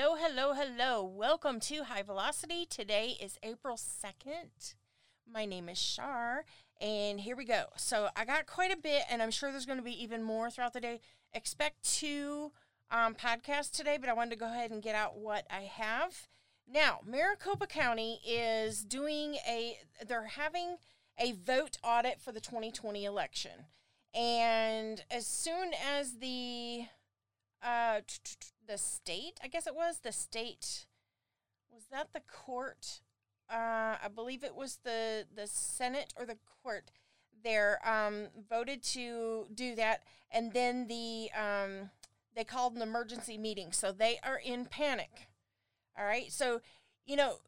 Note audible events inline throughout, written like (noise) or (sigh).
Hello, hello, hello. Welcome to Chai Velocity. Today is April 2nd. My name is Shar, and here we go. So, I got quite a bit, and I'm sure there's going to be even more throughout the day. Expect two um, podcasts today, but I wanted to go ahead and get out what I have. Now, Maricopa County is doing a, they're having a vote audit for the 2020 election. And as soon as the, uh, the state, I guess it was the state, was that the court? Uh, I believe it was the the Senate or the court there um, voted to do that, and then the um, they called an emergency meeting, so they are in panic. All right, so you know,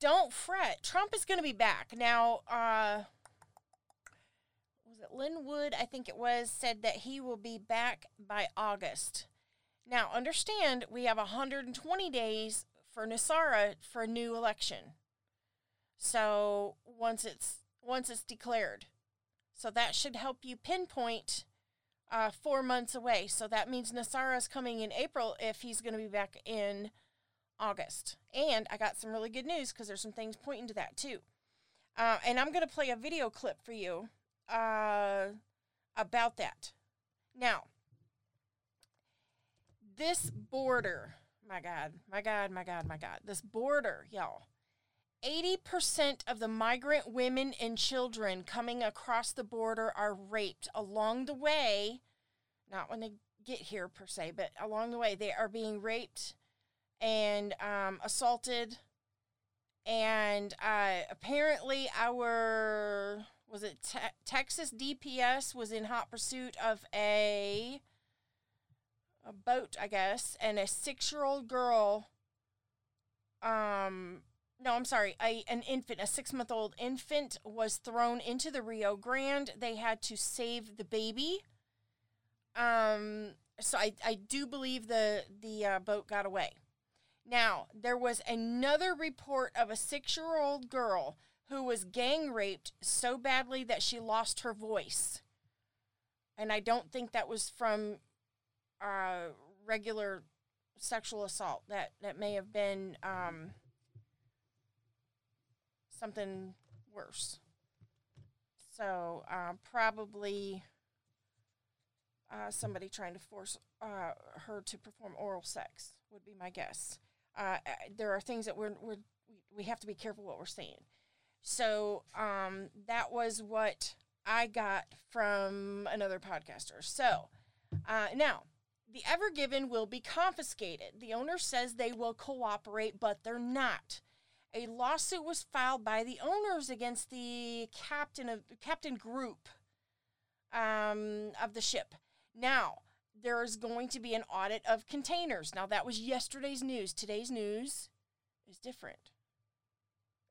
don't fret. Trump is going to be back now. Uh, was it Lin Wood? I think it was said that he will be back by August. Now, understand we have 120 days for NESARA for a new election. So once it's once it's declared, so that should help you pinpoint uh, four months away. So that means NESARA is coming in April if he's going to be back in August. And I got some really good news because there's some things pointing to that too. Uh, and I'm going to play a video clip for you uh, about that. Now, this border, my God, my God, my God, my God, this border, y'all. 80% of the migrant women and children coming across the border are raped along the way. Not when they get here, per se, but along the way, they are being raped and um, assaulted. And uh, apparently, our was it te- Texas DPS was in hot pursuit of a a boat, I guess, and a six year old girl. Um, no, I'm sorry, a an infant, a six month old infant, was thrown into the Rio Grande. They had to save the baby. Um, so I I do believe the the uh, boat got away. Now there was another report of a six year old girl who was gang raped so badly that she lost her voice. And I don't think that was from uh, regular sexual assault. That that may have been um, something worse. So uh, probably uh, somebody trying to force uh, her to perform oral sex would be my guess. Uh, there are things that we're, we're we have to be careful what we're saying. So um, that was what I got from another podcaster. So uh, now the Ever Given will be confiscated. The owner says they will cooperate, but they're not. A lawsuit was filed by the owners against the captain of captain group um, of the ship. Now there is going to be an audit of containers. Now that was yesterday's news. Today's news is different.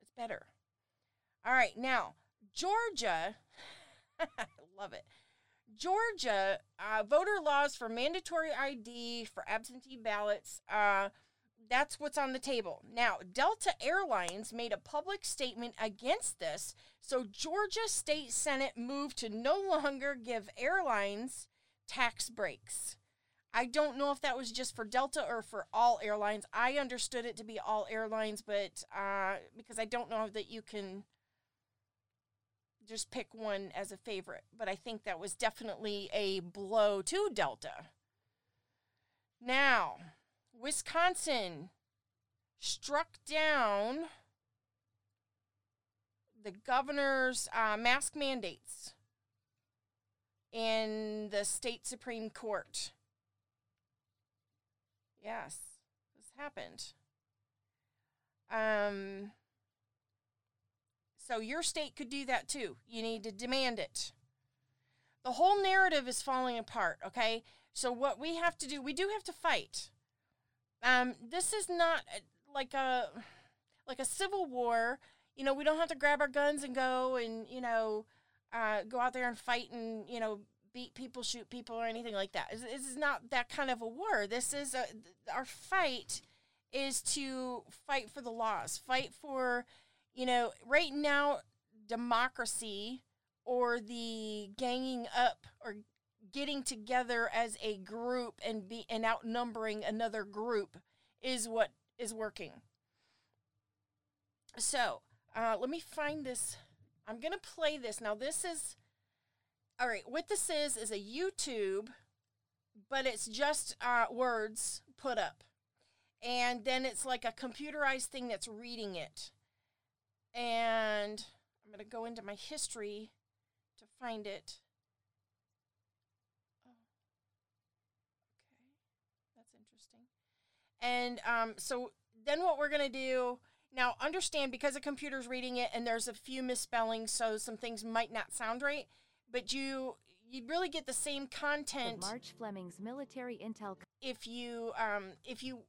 It's better. All right, now Georgia, (laughs) I love it. Georgia uh, voter laws for mandatory ID for absentee ballots. Uh, that's what's on the table. Now, Delta Airlines made a public statement against this, so Georgia State Senate moved to no longer give airlines tax breaks. I don't know if that was just for Delta or for all airlines. I understood it to be all airlines, but uh, because I don't know that you can just pick one as a favorite, but I think that was definitely a blow to Delta. Now, Wisconsin struck down the governor's uh, mask mandates in the state Supreme Court. Yes, this happened. Um, so your state could do that too. You need to demand it. The whole narrative is falling apart, okay? So what we have to do, we do have to fight. Um, this is not uh, like a like a civil war. You know, we don't have to grab our guns and go and you know uh, go out there and fight and you know beat people, shoot people, or anything like that. This, is not that kind of a war. This is a, our fight is to fight for the laws, fight for you know, right now, democracy or the ganging up or getting together as a group and be and outnumbering another group is what is working. So uh, let me find this. I'm gonna play this now. This is all right. What this is is a YouTube, but it's just uh, words put up, and then it's like a computerized thing that's reading it. And I'm gonna go into my history to find it. Oh, okay, that's interesting. And um, so then what we're gonna do now, understand because a computer's reading it and there's a few misspellings, so some things might not sound right, but you you really get the same content. March Fleming's military intel. If you um if you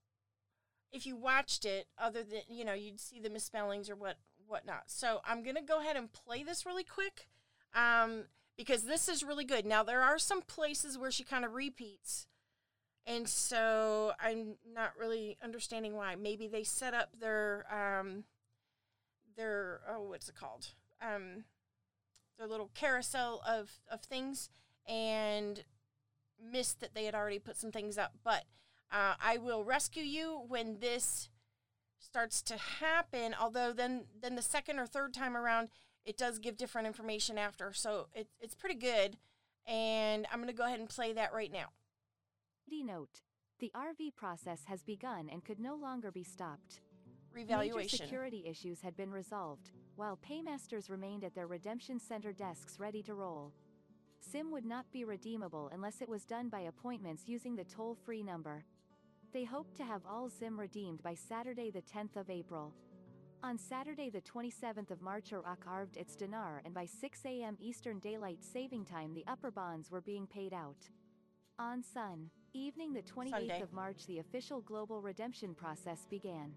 if you watched it, other than you know you'd see the misspellings or what whatnot. So I'm gonna go ahead and play this really quick, um because this is really good. Now there are some places where she kind of repeats and so I'm not really understanding why. Maybe they set up their um, their oh, what's it called? Um, their little carousel of of things and missed that they had already put some things up. But uh, I will rescue you when this starts to happen. Although then then the second or third time around, it does give different information after. So it, it's pretty good. And I'm going to go ahead and play that right now. Note. The RV process has begun and could no longer be stopped. Revaluation. Major security issues had been resolved, while paymasters remained at their redemption center desks ready to roll. Zim would not be redeemable unless it was done by appointments using the toll-free number. They hoped to have all Zim redeemed by Saturday the 10th of April. On Saturday the 27th of March Iraq RV'd its dinar and by 6 a.m. Eastern Daylight Saving Time the upper bonds were being paid out. On Sun. Evening the 28th Sunday. of March the official global redemption process began.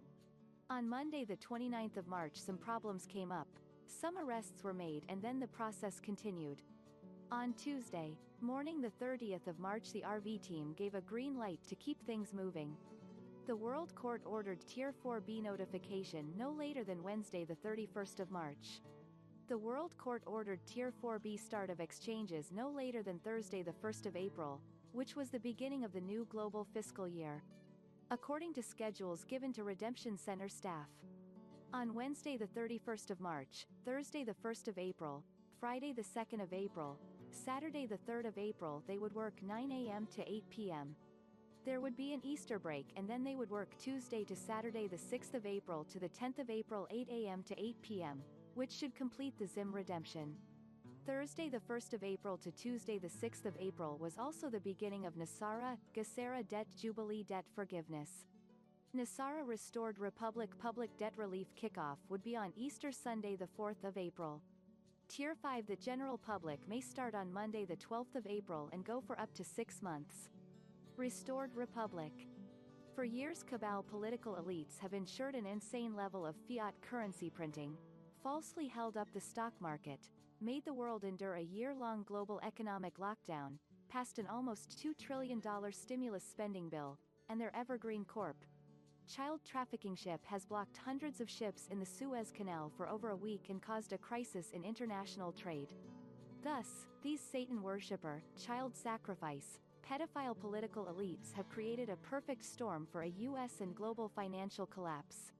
On Monday the 29th of March some problems came up. Some arrests were made and then the process continued. On Tuesday, morning the 30th of March the RV team gave a green light to keep things moving. The World Court ordered Tier 4B notification no later than Wednesday the 31st of March. The World Court ordered Tier 4B start of exchanges no later than Thursday the 1st of April, which was the beginning of the new global fiscal year. According to schedules given to Redemption Center staff. On Wednesday the 31st of March, Thursday the 1st of April, Friday the 2nd of April, Saturday the 3rd of April they would work 9 a.m. to 8 p.m. There would be an Easter break and then they would work Tuesday to Saturday the 6th of April to the 10th of April 8 a.m. to 8 p.m., which should complete the Zim redemption. Thursday the 1st of April to Tuesday the 6th of April was also the beginning of NESARA, GESARA Debt Jubilee Debt Forgiveness. NESARA Restored Republic Public Debt Relief Kickoff would be on Easter Sunday the 4th of April. Tier 5 The general public may start on Monday the 12th of April and go for up to six months. Restored Republic. For years cabal political elites have ensured an insane level of fiat currency printing, falsely held up the stock market, made the world endure a year-long global economic lockdown, passed an almost $2 trillion stimulus spending bill, and their Evergreen Corp. Child trafficking ship has blocked hundreds of ships in the Suez Canal for over a week and caused a crisis in international trade. Thus, these Satan worshipper, child sacrifice, pedophile political elites have created a perfect storm for a U.S. and global financial collapse.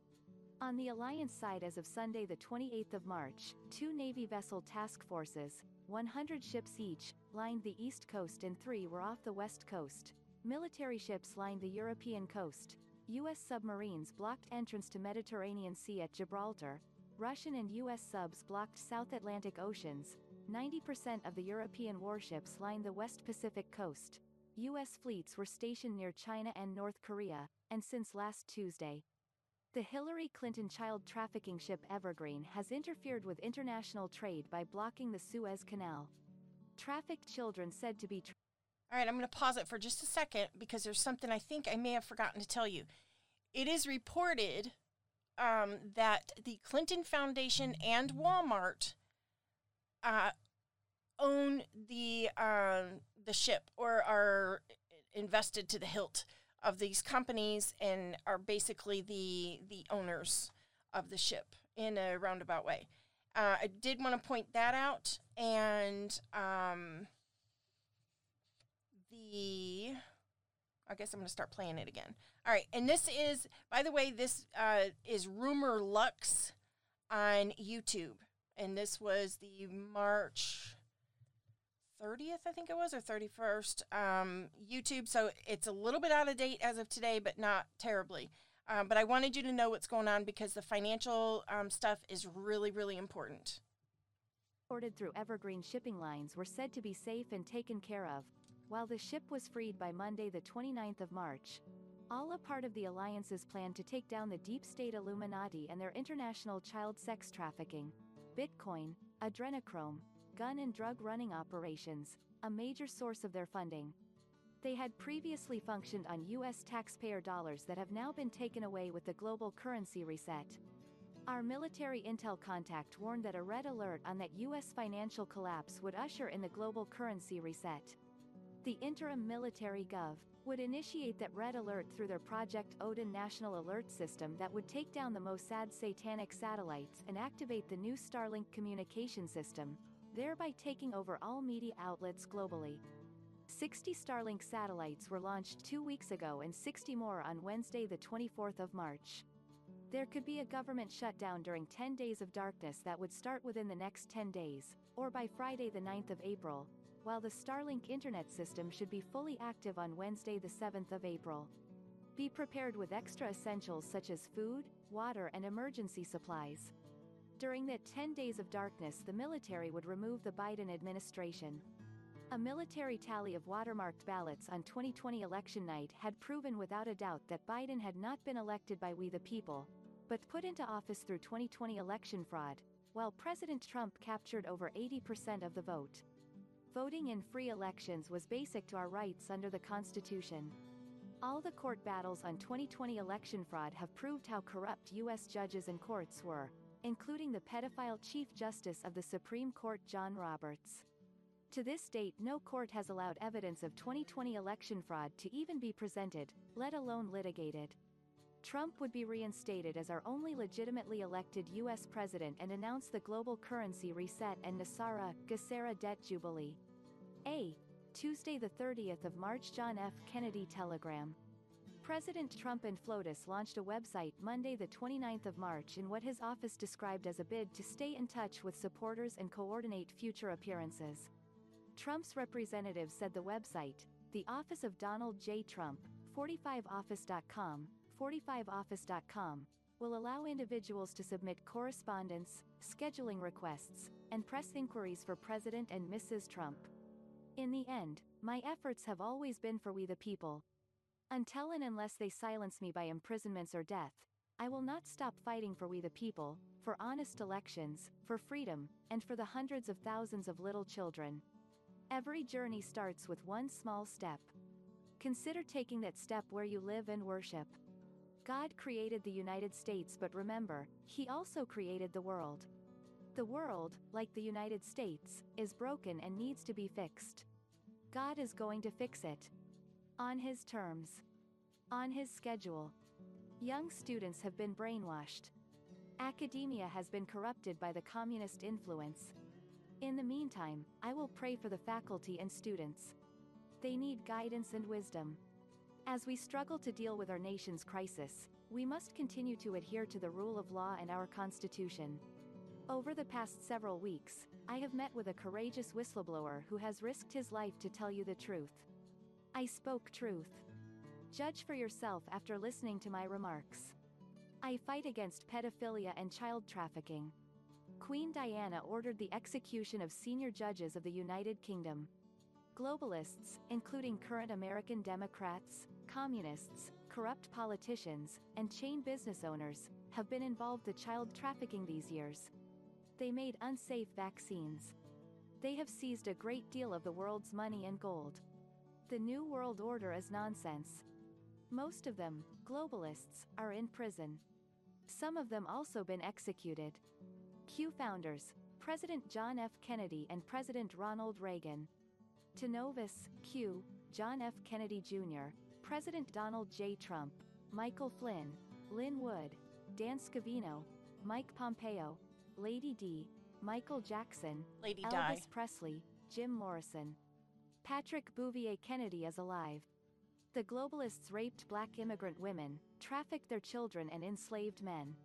On the Alliance side as of Sunday the 28th of March, two Navy vessel task forces, 100 ships each, lined the east coast and three were off the west coast. Military ships lined the European coast. U.S. submarines blocked entrance to Mediterranean Sea at Gibraltar. Russian and U.S. subs blocked South Atlantic Oceans. 90% of the European warships lined the West Pacific coast. U.S. fleets were stationed near China and North Korea, and since last Tuesday, the Hillary Clinton child trafficking ship Evergreen has interfered with international trade by blocking the Suez Canal. Trafficked children said to be. All right, I'm going to pause it for just a second because there's something I think I may have forgotten to tell you. It is reported um, that the Clinton Foundation and Walmart uh, own the um, the ship or are invested to the hilt of these companies and are basically the the owners of the ship in a roundabout way. Uh, I did want to point that out, and um, I guess I'm going to start playing it again. All right, and this is, by the way, this uh, is Rumor Lux on YouTube, and this was the March 30th, I think it was, or 31st um, YouTube. So it's a little bit out of date as of today, but not terribly. Um, but I wanted you to know what's going on because the financial um, stuff is really, really important. Ordered through Evergreen shipping lines were said to be safe and taken care of, while the ship was freed by Monday the 29th of March. All a part of the alliance's plan to take down the deep state Illuminati and their international child sex trafficking, Bitcoin, adrenochrome, gun and drug running operations, a major source of their funding. They had previously functioned on U.S. taxpayer dollars that have now been taken away with the global currency reset. Our military intel contact warned that a red alert on that U.S. financial collapse would usher in the global currency reset. The interim military gov would initiate that red alert through their Project Odin National Alert System that would take down the Mossad satanic satellites and activate the new Starlink communication system, thereby taking over all media outlets globally. 60 Starlink satellites were launched two weeks ago and 60 more on Wednesday the 24th of March. There could be a government shutdown during 10 days of darkness that would start within the next 10 days, or by Friday the 9th of April, while the Starlink internet system should be fully active on Wednesday the 7th of April. Be prepared with extra essentials such as food, water and emergency supplies. During the 10 days of darkness the military would remove the Biden administration. A military tally of watermarked ballots on 2020 election night had proven without a doubt that Biden had not been elected by we the people, but put into office through 2020 election fraud, while President Trump captured over 80% of the vote. Voting in free elections was basic to our rights under the Constitution. All the court battles on 2020 election fraud have proved how corrupt U.S. judges and courts were, including the pedophile Chief Justice of the Supreme Court John Roberts. To this date no court has allowed evidence of 2020 election fraud to even be presented, let alone litigated. Trump would be reinstated as our only legitimately elected U.S. president and announce the global currency reset and NESARA, GESARA debt jubilee. A. Tuesday the 30th of March John F. Kennedy Telegram. President Trump and FLOTUS launched a website Monday the 29th of March in what his office described as a bid to stay in touch with supporters and coordinate future appearances. Trump's representative said the website, the office of Donald J. Trump, 45office.com, 45office.com, will allow individuals to submit correspondence, scheduling requests, and press inquiries for President and Mrs. Trump. In the end, my efforts have always been for we the people. Until and unless they silence me by imprisonments or death, I will not stop fighting for we the people, for honest elections, for freedom, and for the hundreds of thousands of little children. Every journey starts with one small step. Consider taking that step where you live and worship. God created the United States but remember, He also created the world. The world, like the United States, is broken and needs to be fixed. God is going to fix it. On His terms. On His schedule. Young students have been brainwashed. Academia has been corrupted by the communist influence. In the meantime, I will pray for the faculty and students. They need guidance and wisdom. As we struggle to deal with our nation's crisis, we must continue to adhere to the rule of law and our Constitution. Over the past several weeks, I have met with a courageous whistleblower who has risked his life to tell you the truth. I spoke truth. Judge for yourself after listening to my remarks. I fight against pedophilia and child trafficking. Queen Diana ordered the execution of senior judges of the United Kingdom. Globalists, including current American Democrats, communists, corrupt politicians, and chain business owners, have been involved in child trafficking these years. They made unsafe vaccines. They have seized a great deal of the world's money and gold. The New World Order is nonsense. Most of them, globalists, are in prison. Some of them also been executed. Q founders, President John F. Kennedy and President Ronald Reagan. To Novus, Q, John F. Kennedy Jr., President Donald J. Trump, Michael Flynn, Lin Wood, Dan Scavino, Mike Pompeo, Lady D, Michael Jackson, Lady Elvis Di. Presley, Jim Morrison. Patrick Bouvier Kennedy is alive. The globalists raped black immigrant women, trafficked their children and enslaved men.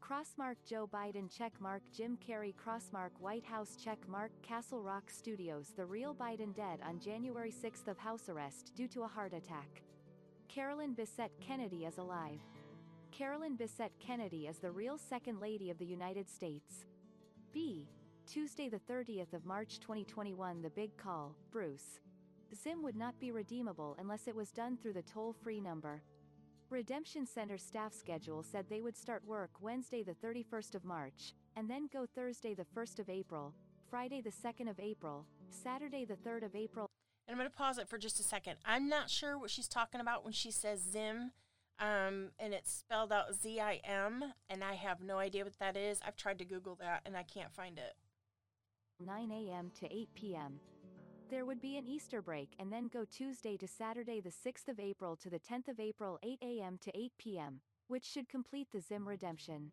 Crossmark Joe Biden checkmark Jim Carrey crossmark White House checkmark Castle Rock Studios The real Biden dead on January 6 of house arrest due to a heart attack. Carolyn Bessette Kennedy is alive. Carolyn Bessette Kennedy is the real Second Lady of the United States. B. Tuesday the 30th of March 2021 The Big Call, Bruce. Zim would not be redeemable unless it was done through the toll-free number. Redemption Center staff schedule said they would start work Wednesday the 31st of March, and then go Thursday the 1st of April, Friday the 2nd of April, Saturday the 3rd of April. And I'm going to pause it for just a second. I'm not sure what she's talking about when she says Zim, um, and it's spelled out Z I M, and I have no idea what that is. I've tried to Google that and I can't find it. 9 a.m. to 8 p.m. There would be an Easter break and then go Tuesday to Saturday the 6th of April to the 10th of April 8 a.m. to 8 p.m., which should complete the Zim redemption.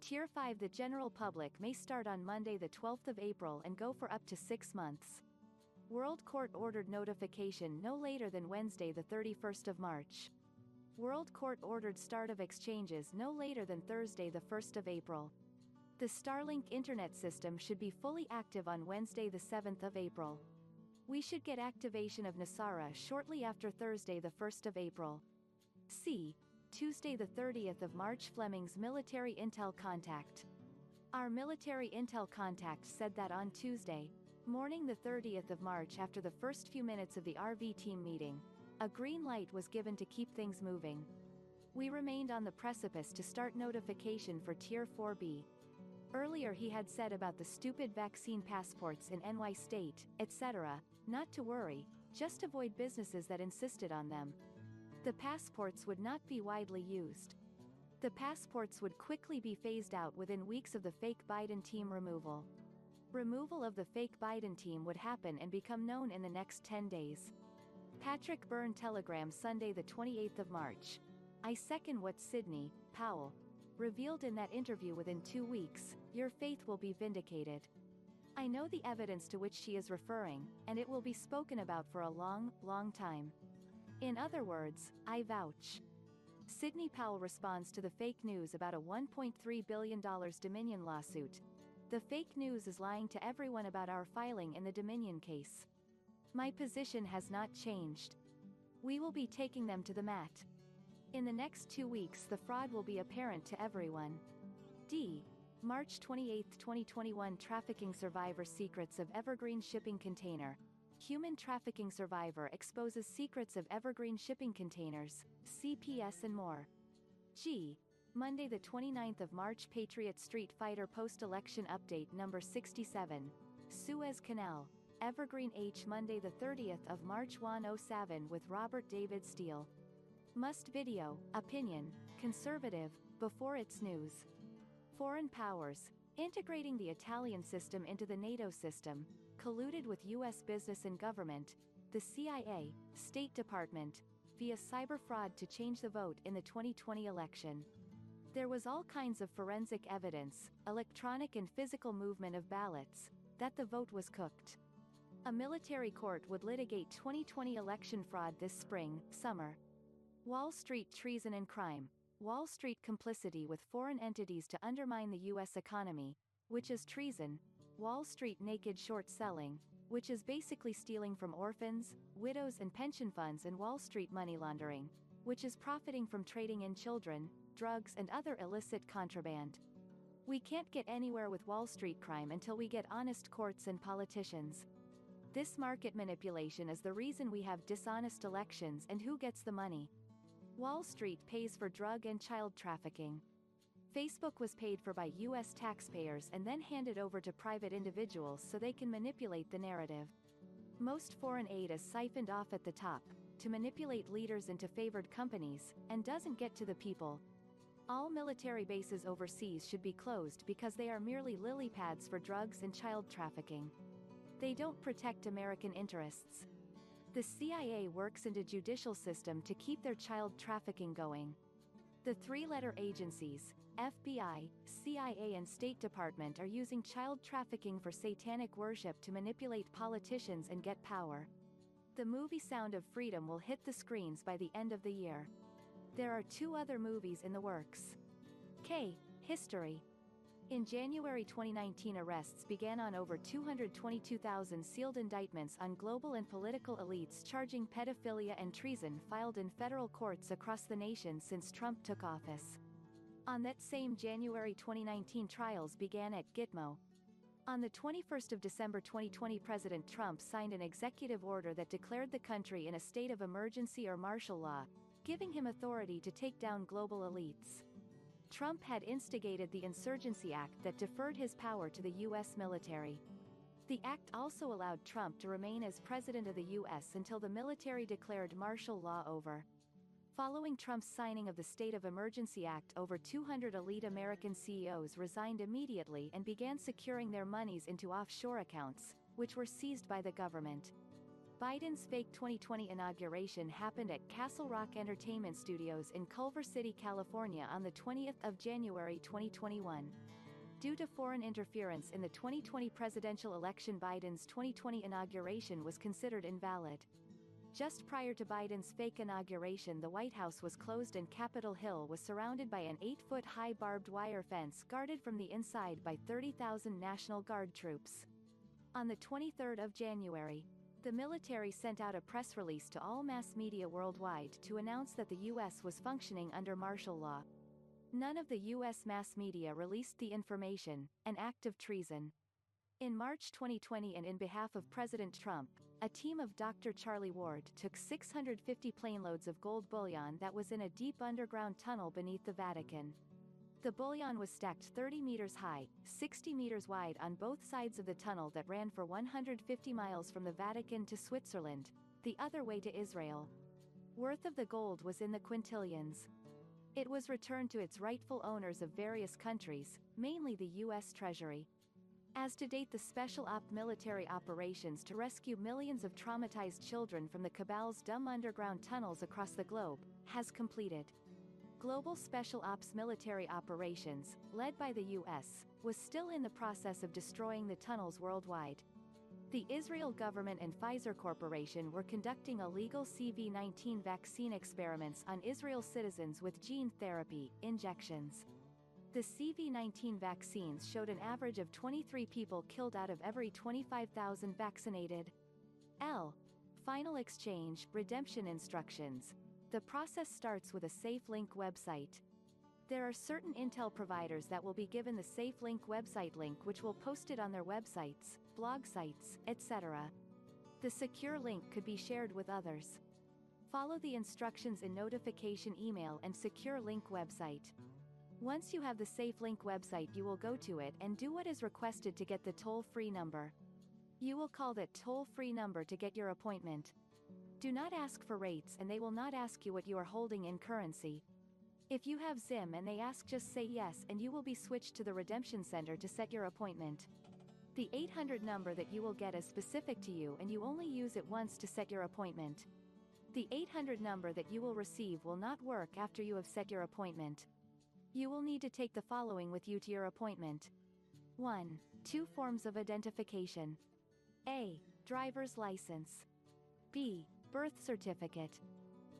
Tier 5 The general public may start on Monday the 12th of April and go for up to 6 months. World Court ordered notification no later than Wednesday the 31st of March. World Court ordered start of exchanges no later than Thursday the 1st of April. The Starlink internet system should be fully active on Wednesday the 7th of April. We should get activation of NESARA shortly after Thursday the 1st of April. C. Tuesday the 30th of March Fleming's military intel contact. Our military intel contact said that on Tuesday, morning the 30th of March after the first few minutes of the RV team meeting, a green light was given to keep things moving. We remained on the precipice to start notification for Tier 4B. Earlier he had said about the stupid vaccine passports in NY State, etc., not to worry, just avoid businesses that insisted on them. The passports would not be widely used. The passports would quickly be phased out within weeks of the fake Biden team removal. Removal of the fake Biden team would happen and become known in the next 10 days. Patrick Byrne Telegram Sunday the 28th of March. I second what Sidney, Powell, revealed in that interview within two weeks, your faith will be vindicated. I know the evidence to which she is referring, and it will be spoken about for a long, long time. In other words, I vouch. Sidney Powell responds to the fake news about a $1.3 billion Dominion lawsuit. The fake news is lying to everyone about our filing in the Dominion case. My position has not changed. We will be taking them to the mat. In the next two weeks the fraud will be apparent to everyone. D. March 28, 2021 Trafficking Survivor Secrets of Evergreen Shipping Container. Human Trafficking Survivor exposes secrets of Evergreen Shipping Containers, CPS and more. G. Monday the 29th of March Patriot Street Fighter Post-Election Update number 67. Suez Canal. Evergreen H Monday the 30th of March 107 with Robert David Steele. Must video, opinion, conservative, before its news. Foreign powers, integrating the Italian system into the NATO system, colluded with U.S. business and government, the CIA, State Department, via cyber fraud to change the vote in the 2020 election. There was all kinds of forensic evidence, electronic and physical movement of ballots, that the vote was cooked. A military court would litigate 2020 election fraud this spring, summer. Wall Street treason and crime. Wall Street complicity with foreign entities to undermine the U.S. economy, which is treason, Wall Street naked short selling, which is basically stealing from orphans, widows and pension funds and Wall Street money laundering, which is profiting from trading in children, drugs and other illicit contraband. We can't get anywhere with Wall Street crime until we get honest courts and politicians. This market manipulation is the reason we have dishonest elections and who gets the money. Wall Street pays for drug and child trafficking. Facebook was paid for by U.S. taxpayers and then handed over to private individuals so they can manipulate the narrative. Most foreign aid is siphoned off at the top, to manipulate leaders into favored companies, and doesn't get to the people. All military bases overseas should be closed because they are merely lily pads for drugs and child trafficking. They don't protect American interests. The CIA works in the judicial system to keep their child trafficking going. The three-letter agencies, FBI, CIA and State Department are using child trafficking for satanic worship to manipulate politicians and get power. The movie Sound of Freedom will hit the screens by the end of the year. There are two other movies in the works. K. History. In January 2019 arrests began on over 222,000 sealed indictments on global and political elites charging pedophilia and treason filed in federal courts across the nation since Trump took office. On that same January 2019 trials began at Gitmo. On the 21st of December 2020 President Trump signed an executive order that declared the country in a state of emergency or martial law, giving him authority to take down global elites. Trump had instigated the Insurgency Act that deferred his power to the U.S. military. The act also allowed Trump to remain as president of the U.S. until the military declared martial law over. Following Trump's signing of the State of Emergency Act over 200 elite American CEOs resigned immediately and began securing their monies into offshore accounts, which were seized by the government. Biden's fake 2020 inauguration happened at Castle Rock Entertainment Studios in Culver City, California on the 20th of January 2021. Due to foreign interference in the 2020 presidential election Biden's 2020 inauguration was considered invalid. Just prior to Biden's fake inauguration the White House was closed and Capitol Hill was surrounded by an 8-foot-high barbed wire fence guarded from the inside by 30,000 National Guard troops. On the 23rd of January, the military sent out a press release to all mass media worldwide to announce that the U.S. was functioning under martial law. None of the U.S. mass media released the information, an act of treason. In March 2020 and in behalf of President Trump, a team of Dr. Charlie Ward took 650 planeloads of gold bullion that was in a deep underground tunnel beneath the Vatican. The bullion was stacked 30 meters high, 60 meters wide on both sides of the tunnel that ran for 150 miles from the Vatican to Switzerland, the other way to Israel. Worth of the gold was in the quintillions. It was returned to its rightful owners of various countries, mainly the U.S. Treasury. As to date the Special Op military operations to rescue millions of traumatized children from the cabal's dumb underground tunnels across the globe, has completed. Global Special Ops military operations, led by the U.S., was still in the process of destroying the tunnels worldwide. The Israel government and Pfizer Corporation were conducting illegal CV-19 vaccine experiments on Israel citizens with gene therapy injections. The CV-19 vaccines showed an average of 23 people killed out of every 25,000 vaccinated. L. Final exchange, redemption instructions, the process starts with a SafeLink website. There are certain Intel providers that will be given the SafeLink website link which will post it on their websites, blog sites, etc. The secure link could be shared with others. Follow the instructions in notification email and secure link website. Once you have the SafeLink website you will go to it and do what is requested to get the toll-free number. You will call that toll-free number to get your appointment. Do not ask for rates and they will not ask you what you are holding in currency. If you have Zim and they ask just say yes and you will be switched to the redemption center to set your appointment. The 800 number that you will get is specific to you and you only use it once to set your appointment. The 800 number that you will receive will not work after you have set your appointment. You will need to take the following with you to your appointment. 1. Two forms of identification. A. Driver's license. B. Birth certificate.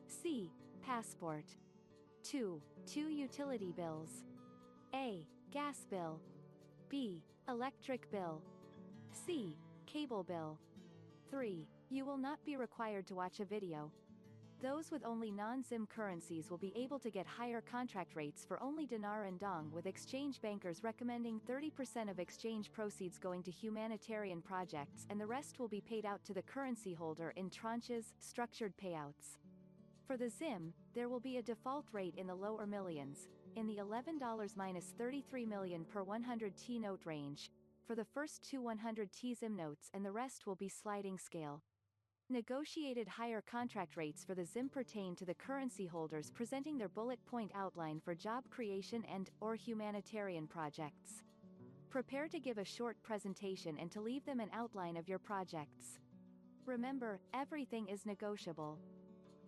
C. Passport. 2. Two utility bills. A. Gas bill. B. Electric bill. C. Cable bill. 3. You will not be required to watch a video. Those with only non-ZIM currencies will be able to get higher contract rates for only dinar and dong with exchange bankers recommending 30% of exchange proceeds going to humanitarian projects and the rest will be paid out to the currency holder in tranches, structured payouts. For the ZIM, there will be a default rate in the lower millions, in the $11 minus 33 million per 100 T note range, for the first two 100 T ZIM notes and the rest will be sliding scale. Negotiated higher contract rates for the ZIM pertain to the currency holders presenting their bullet point outline for job creation and or humanitarian projects. Prepare to give a short presentation and to leave them an outline of your projects. Remember, everything is negotiable.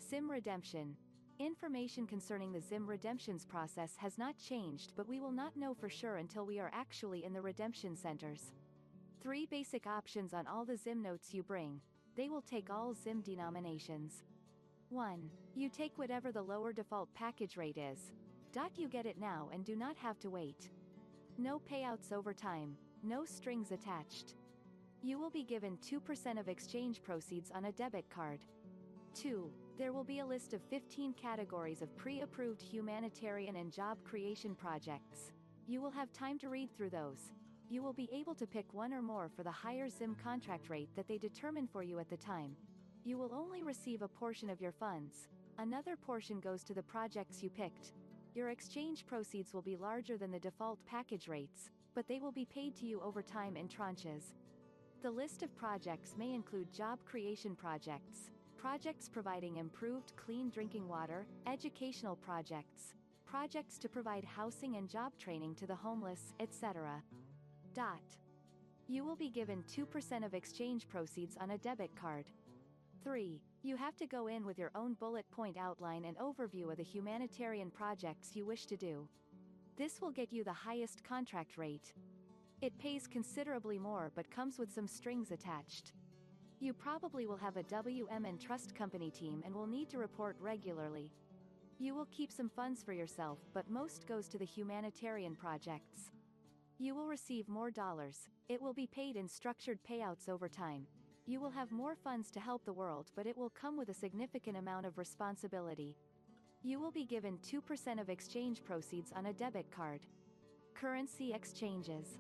ZIM redemption. Information concerning the ZIM redemptions process has not changed but we will not know for sure until we are actually in the redemption centers. Three basic options on all the ZIM notes you bring. They will take all ZIM denominations. 1. You take whatever the lower default package rate is. Dot you get it now and do not have to wait. No payouts over time, no strings attached. You will be given 2% of exchange proceeds on a debit card. 2. There will be a list of 15 categories of pre-approved humanitarian and job creation projects. You will have time to read through those. You will be able to pick one or more for the higher ZIM contract rate that they determine for you at the time. You will only receive a portion of your funds. Another portion goes to the projects you picked. Your exchange proceeds will be larger than the default package rates, but they will be paid to you over time in tranches. The list of projects may include job creation projects, projects providing improved clean drinking water, educational projects, projects to provide housing and job training to the homeless, etc. Dot. You will be given 2% of exchange proceeds on a debit card. 3. You have to go in with your own bullet point outline and overview of the humanitarian projects you wish to do. This will get you the highest contract rate. It pays considerably more but comes with some strings attached. You probably will have a WM and trust company team and will need to report regularly. You will keep some funds for yourself, but most goes to the humanitarian projects. You will receive more dollars, it will be paid in structured payouts over time. You will have more funds to help the world, but it will come with a significant amount of responsibility. You will be given 2% of exchange proceeds on a debit card. Currency exchanges.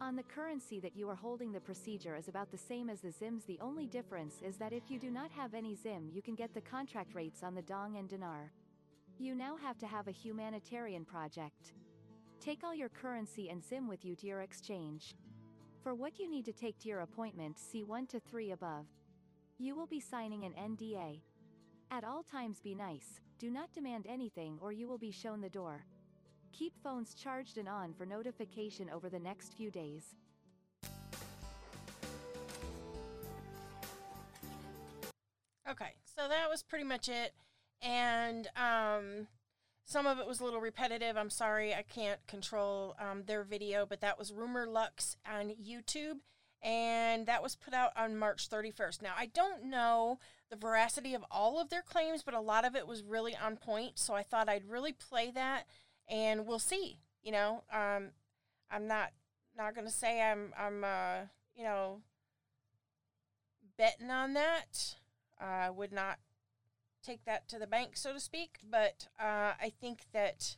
On the currency that you are holding the procedure is about the same as the ZIMs the only difference is that if you do not have any ZIM you can get the contract rates on the dong and dinar. You now have to have a humanitarian project. Take all your currency and ZIM with you to your exchange. For what you need to take to your appointment see 1 to 3 above. You will be signing an NDA. At all times be nice, do not demand anything or you will be shown the door. Keep phones charged and on for notification over the next few days. Okay, so that was pretty much it. And um, some of it was a little repetitive. I'm sorry, I can't control um, their video, but that was Rumor Lux on YouTube. And that was put out on March 31st. Now, I don't know the veracity of all of their claims, but a lot of it was really on point. So I thought I'd really play that and we'll see. You know, um, I'm not not to say I'm I'm uh, you know betting on that. I would not take that to the bank, so to speak. But uh, I think that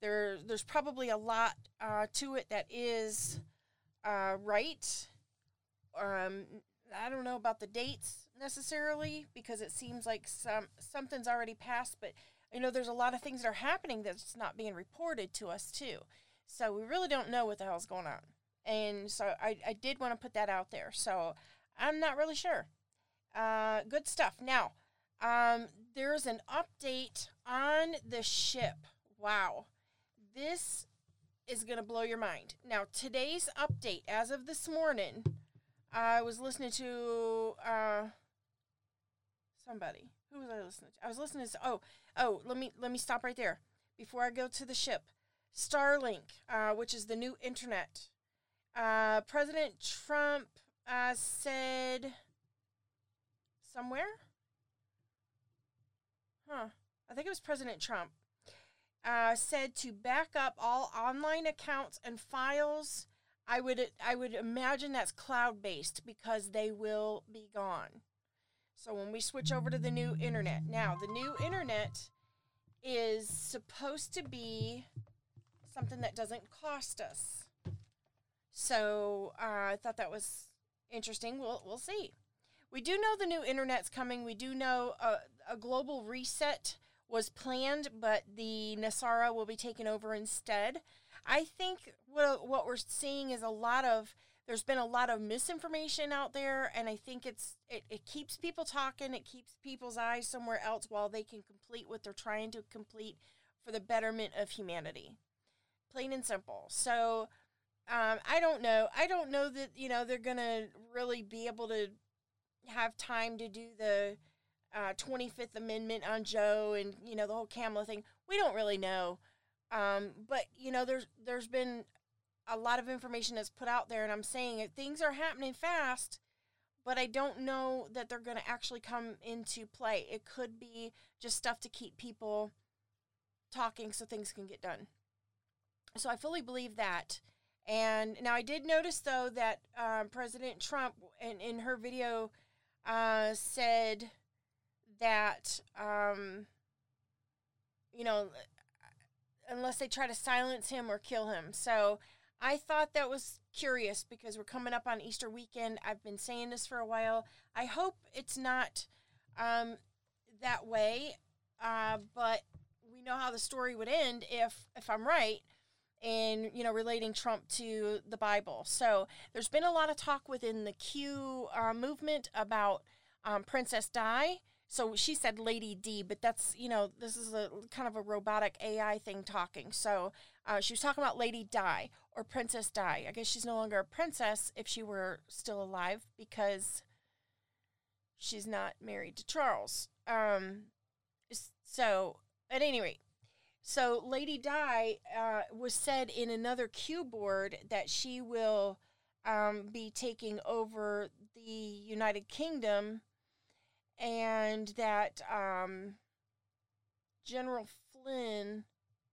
there there's probably a lot uh, to it that is uh, right. Um, I don't know about the dates necessarily because it seems like some something's already passed, but you know there's a lot of things that are happening that's not being reported to us too. So we really don't know what the hell's going on. And so I, I did want to put that out there. So I'm not really sure. Uh, good stuff. Now, um, there's an update on the ship. Wow. This is going to blow your mind. Now, today's update, as of this morning, I was listening to uh, somebody. Who was I listening to? I was listening to. Oh, oh. Let me let me stop right there before I go to the ship. Starlink, uh, which is the new internet. Uh, President Trump uh, said somewhere. Huh. I think it was President Trump. Uh, said to back up all online accounts and files. I would I would imagine that's cloud based because they will be gone. So when we switch over to the new internet, now the new internet is supposed to be something that doesn't cost us. So uh, I thought that was interesting. We'll we'll see. We do know the new internet's coming. We do know a, a global reset was planned, but the NESARA will be taken over instead. I think what what we're seeing is a lot of there's been a lot of misinformation out there and I think it's it, it keeps people talking, it keeps people's eyes somewhere else while they can complete what they're trying to complete for the betterment of humanity. Plain and simple. So um, I don't know. I don't know that, you know, they're gonna really be able to have time to do the uh, 25th Amendment on Joe and you know the whole Kamala thing. We don't really know, um, but you know there's there's been a lot of information that's put out there, and I'm saying things are happening fast, but I don't know that they're going to actually come into play. It could be just stuff to keep people talking so things can get done. So I fully believe that. And now I did notice though that um, President Trump, in, in her video, uh, said that um, you know unless they try to silence him or kill him. So I thought that was curious because we're coming up on Easter weekend. I've been saying this for a while. I hope it's not um, that way, uh, but we know how the story would end if if I'm right in you know relating Trump to the Bible. So there's been a lot of talk within the Q uh, movement about um, Princess Di. So she said Lady D, but that's you know this is a kind of a robotic AI thing talking. So uh, she was talking about Lady Di or Princess Di. I guess she's no longer a princess if she were still alive because she's not married to Charles. Um, so at any rate, so Lady Di uh, was said in another Q board that she will um, be taking over the United Kingdom, and that um, General Flynn,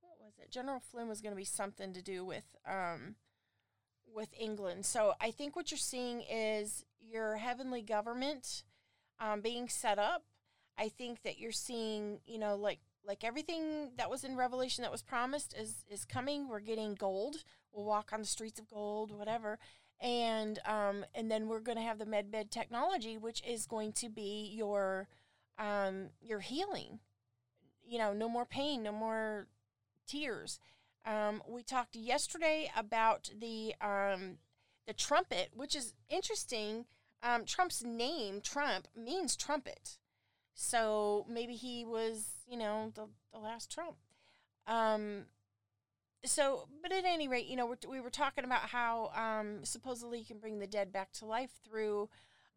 what was it? General Flynn was going to be something to do with um, with England. So I think what you're seeing is your heavenly government um, being set up. I think that you're seeing, you know, like like everything that was in Revelation that was promised is is coming. We're getting gold. We'll walk on the streets of gold, whatever. And um, and then we're going to have the MedBed technology, which is going to be your um, your healing. You know, no more pain, no more tears. Um, we talked yesterday about the um, the trumpet, which is interesting. Um, Trump's name, Trump, means trumpet. So maybe he was, you know, the, the last Trump. So, but at any rate, you know, we're, we were talking about how um, supposedly you can bring the dead back to life through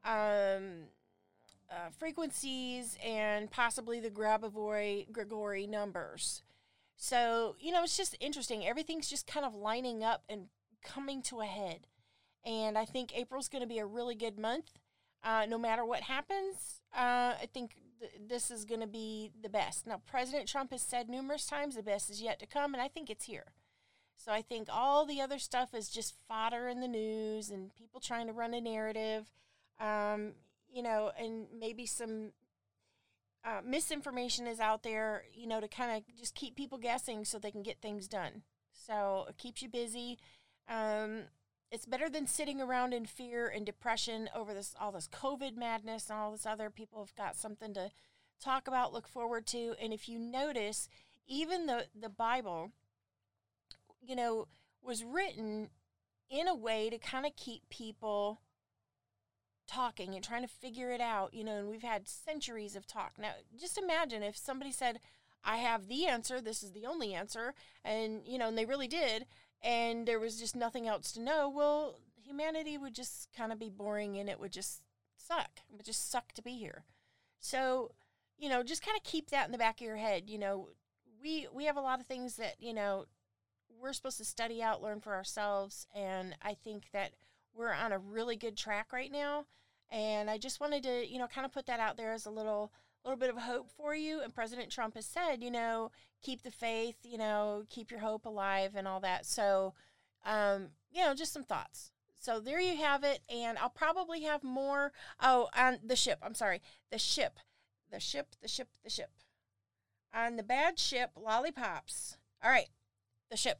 um, uh, frequencies and possibly the Grabovoi Grigori numbers. So, you know, it's just interesting. Everything's just kind of lining up and coming to a head. And I think April's going to be a really good month. Uh, no matter what happens, uh, I think this is going to be the best. Now, President Trump has said numerous times the best is yet to come, and I think it's here. So I think all the other stuff is just fodder in the news and people trying to run a narrative, um, you know, and maybe some uh, misinformation is out there, you know, to kind of just keep people guessing so they can get things done. So it keeps you busy. Um, it's better than sitting around in fear and depression over this all this COVID madness and all this other people have got something to talk about, look forward to. And if you notice, even the the Bible, you know, was written in a way to kind of keep people talking and trying to figure it out, you know, and we've had centuries of talk. Now, just imagine if somebody said, I have the answer, this is the only answer, and you know, and they really did, and there was just nothing else to know, well, humanity would just kind of be boring and it would just suck. It would just suck to be here. So, you know, just kind of keep that in the back of your head. You know, we we have a lot of things that, you know, we're supposed to study out, learn for ourselves, and I think that we're on a really good track right now. And I just wanted to, you know, kind of put that out there as a little little bit of hope for you. And President Trump has said, you know, keep the faith, you know, keep your hope alive and all that. So, um, you know, just some thoughts. So there you have it. And I'll probably have more. Oh, on the ship. I'm sorry. The ship. The ship, the ship, the ship. On the bad ship, lollipops. All right. The ship.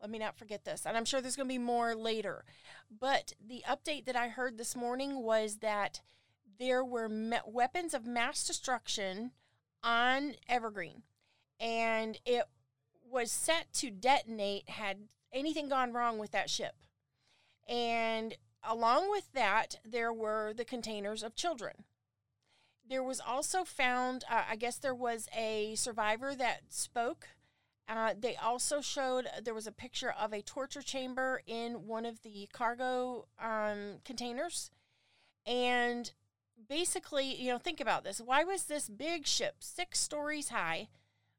Let me not forget this. And I'm sure there's going to be more later. But the update that I heard this morning was that there were me- weapons of mass destruction on Evergreen, and it was set to detonate had anything gone wrong with that ship. And along with that, there were the containers of children. There was also found, uh, I guess there was a survivor that spoke. Uh, they also showed there was a picture of a torture chamber in one of the cargo um, containers. And basically, you know, think about this. Why was this big ship, six stories high,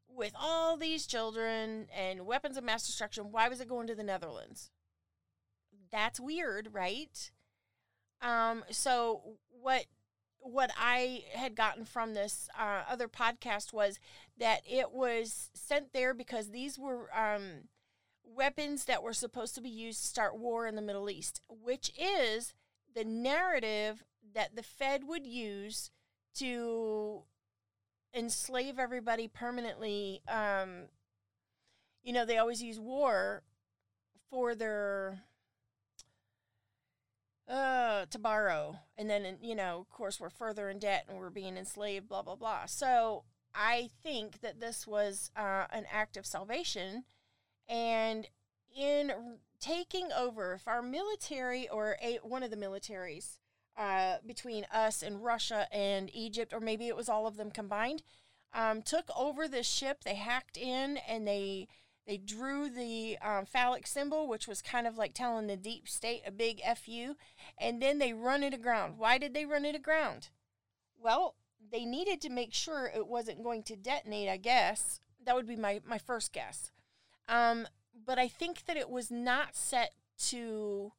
with all these children and weapons of mass destruction, why was it going to the Netherlands? That's weird, right? Um, so what what I had gotten from this uh, other podcast was that it was sent there because these were um, weapons that were supposed to be used to start war in the Middle East, which is the narrative that the Fed would use to enslave everybody permanently. Um, you know, they always use war for their uh, to borrow. And then, you know, of course, we're further in debt and we're being enslaved, blah, blah, blah. So I think that this was uh, an act of salvation. And in taking over, if our military or a, one of the militaries uh, between us and Russia and Egypt, or maybe it was all of them combined, um, took over this ship, they hacked in and they they drew the um, phallic symbol, which was kind of like telling the deep state a big fu, and then they run it aground. Why did they run it aground? Well, they needed to make sure it wasn't going to detonate. I guess that would be my my first guess. Um, but I think that it was not set to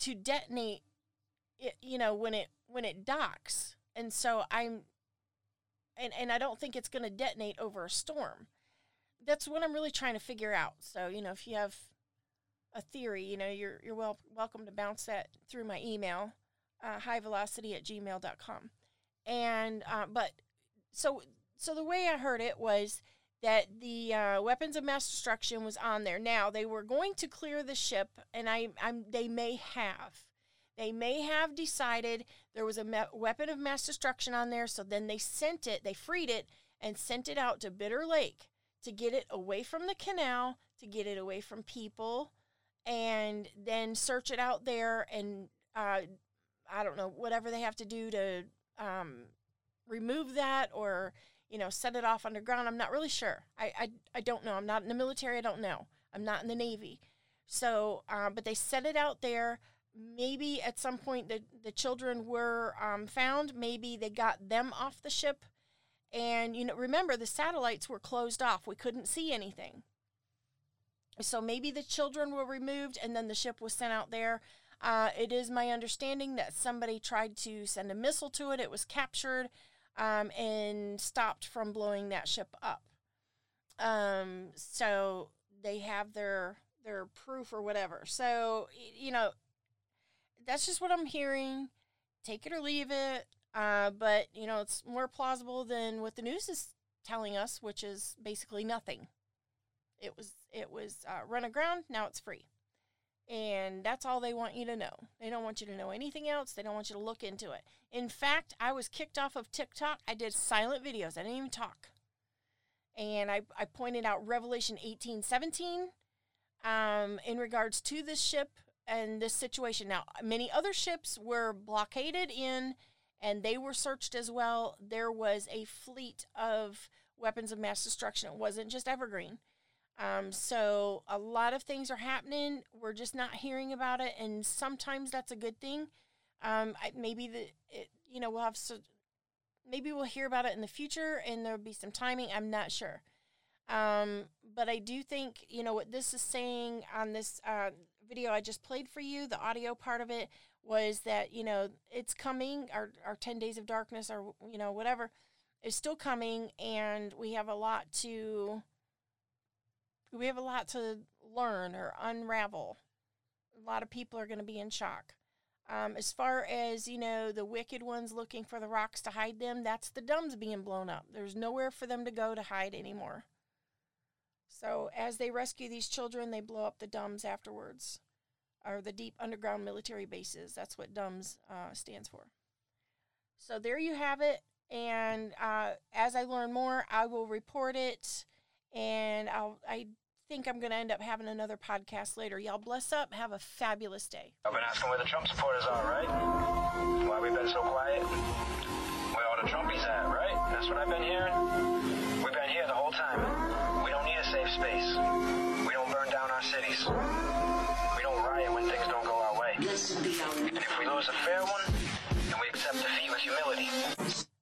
to detonate. You know when it when it docks, and so I'm and and I don't think it's going to detonate over a storm that's what I'm really trying to figure out. So, you know, if you have a theory, you know, you're, you're well, welcome to bounce that through my email, uh, chaivelocity at gmail.com. And, uh, but so, so the way I heard it was that the uh, weapons of mass destruction was on there. Now they were going to clear the ship, and I, I'm, they may have. They may have decided there was a me- weapon of mass destruction on there, so then they sent it, they freed it, and sent it out to Bitter Lake to get it away from the canal, to get it away from people, and then search it out there and uh, I don't know whatever they have to do to um, remove that or you know set it off underground. I'm not really sure. I, I I don't know. I'm not in the military. I don't know. I'm not in the navy. So, uh, but they set it out there. Maybe at some point the the children were um, found. Maybe they got them off the ship and you know, remember the satellites were closed off. We couldn't see anything. So maybe the children were removed and then the ship was sent out there. Uh, it is my understanding that somebody tried to send a missile to it. It was captured um, and stopped from blowing that ship up. Um, so they have their their proof or whatever. So you know, that's just what I'm hearing. Take it or leave it. Uh, but you know, it's more plausible than what the news is telling us, which is basically nothing. It was it was uh, run aground. Now it's free, and that's all they want you to know. They don't want you to know anything else. They don't want you to look into it. In fact, I was kicked off of TikTok. I did silent videos. I didn't even talk, and I I pointed out Revelation eighteen seventeen, um, in regards to this ship and this situation. Now, many other ships were blockaded in and they were searched as well. There was a fleet of weapons of mass destruction. It wasn't just Evergreen. Um, so a lot of things are happening. We're just not hearing about it, and sometimes that's a good thing. Um, I, maybe the it, you know we'll have so maybe we'll hear about it in the future, and there'll be some timing. I'm not sure, um, but I do think you know what this is saying on this uh, video I just played for you. The audio part of it was that you know it's coming our, our 10 days of darkness or you know whatever is still coming and we have a lot to we have a lot to learn or unravel. A lot of people are going to be in shock. Um, as far as you know the wicked ones looking for the rocks to hide them that's the DUMBs being blown up. There's nowhere for them to go to hide anymore. So as they rescue these children they blow up the DUMBs afterwards are the deep underground military bases. That's what DUMBS uh, stands for. So there you have it. And uh, as I learn more, I will report it. And I'll, I think I'm going to end up having another podcast later. Y'all bless up. Have a fabulous day. I've been asking where the Trump supporters are, right? Why we've been so quiet? Where all the Trumpies at, right? That's what I've been hearing. We've been here the whole time. We don't need a safe space. We don't burn down our cities was a fair one, and we accept defeat with humility.